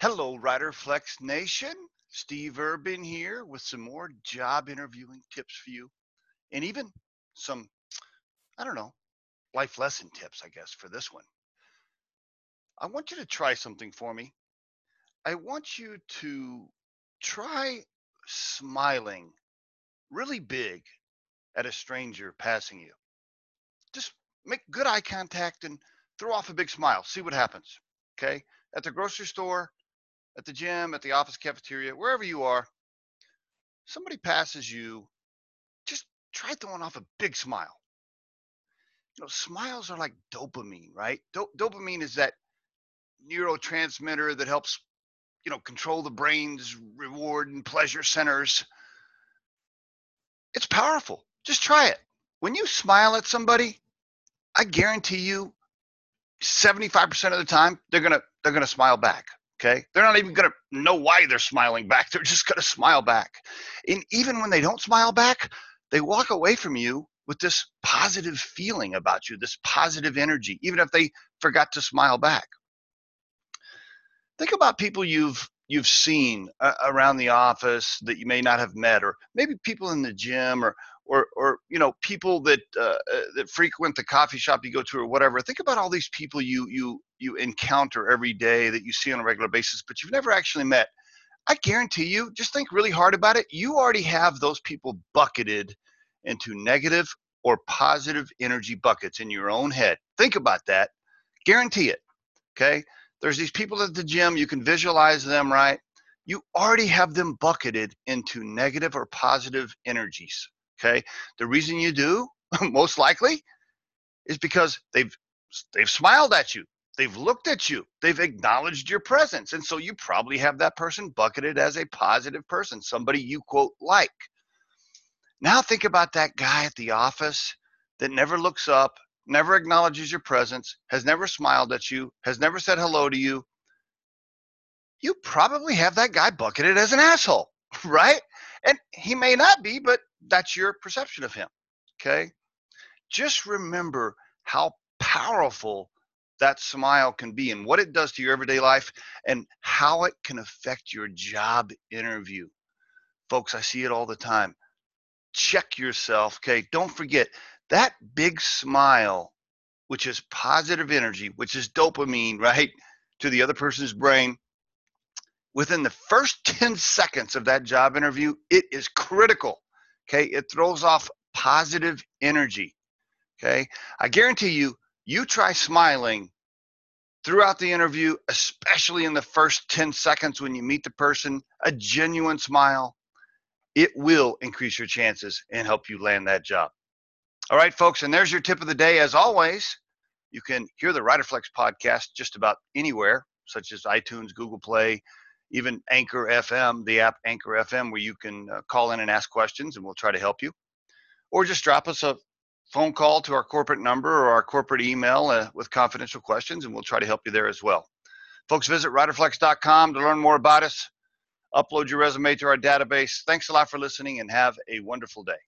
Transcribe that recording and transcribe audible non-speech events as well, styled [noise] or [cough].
Hello, Rider Flex Nation. Steve Urban here with some more job interviewing tips for you, and even some, I don't know, life lesson tips, I guess, for this one. I want you to try something for me. I want you to try smiling really big at a stranger passing you. Just make good eye contact and throw off a big smile. See what happens. Okay. At the grocery store, at the gym, at the office cafeteria, wherever you are, somebody passes you, just try throwing off a big smile. You know, smiles are like dopamine, right? Do- dopamine is that neurotransmitter that helps, you know, control the brain's reward and pleasure centers. It's powerful. Just try it. When you smile at somebody, I guarantee you 75% of the time they're going to they're going to smile back. Okay. They're not even going to know why they're smiling back. [laughs] They're just going to smile back. And even when they don't smile back, they walk away from you with this positive feeling about you, this positive energy, even if they forgot to smile back. Think about people you've you've seen uh, around the office that you may not have met, or maybe people in the gym, or or or you know people that uh, uh, that frequent the coffee shop you go to or whatever think about all these people you you you encounter every day that you see on a regular basis but you've never actually met. I guarantee you just think really hard about it you already have those people bucketed into negative or positive energy buckets in your own head. Think about that. Guarantee it okay? There's these people at the gym you can visualize them right? You already have them bucketed into negative or positive energies Okay. The reason you do, [laughs] most likely, is because they've they've smiled at you. They've looked at you. They've acknowledged your presence. And so you probably have that person bucketed as a positive person, somebody you quote like. Now think about that guy at the office that never looks up, never acknowledges your presence, has never smiled at you, has never said hello to you. You probably have that guy bucketed as an asshole, [laughs] right? And he may not be, but that's your perception of him. Okay. Just remember how powerful that smile can be and what it does to your everyday life and how it can affect your job interview. Folks, I see it all the time. Check yourself. Okay. Don't forget that big smile, which is positive energy, which is dopamine, [laughs] right? To the other person's brain. Within the first 10 seconds of that job interview, it is critical Okay. It throws off positive energy. Okay. I guarantee you, you try smiling throughout the interview, especially in the first 10 seconds when you meet the person, a genuine smile, it will increase your chances and help you land that job. All right, folks, and there's your tip of the day. As always, you can hear the Riderflex podcast just about anywhere, such as iTunes, Google Play, even Anchor FM, the app Anchor FM, where you can uh, call in and ask questions and we'll try to help you. Or just drop us a phone call to our corporate number or our corporate email uh, with confidential questions and we'll try to help you there as well. Folks, visit riderflex.com to learn more about us. Upload your resume to our database. Thanks a lot for listening and have a wonderful day.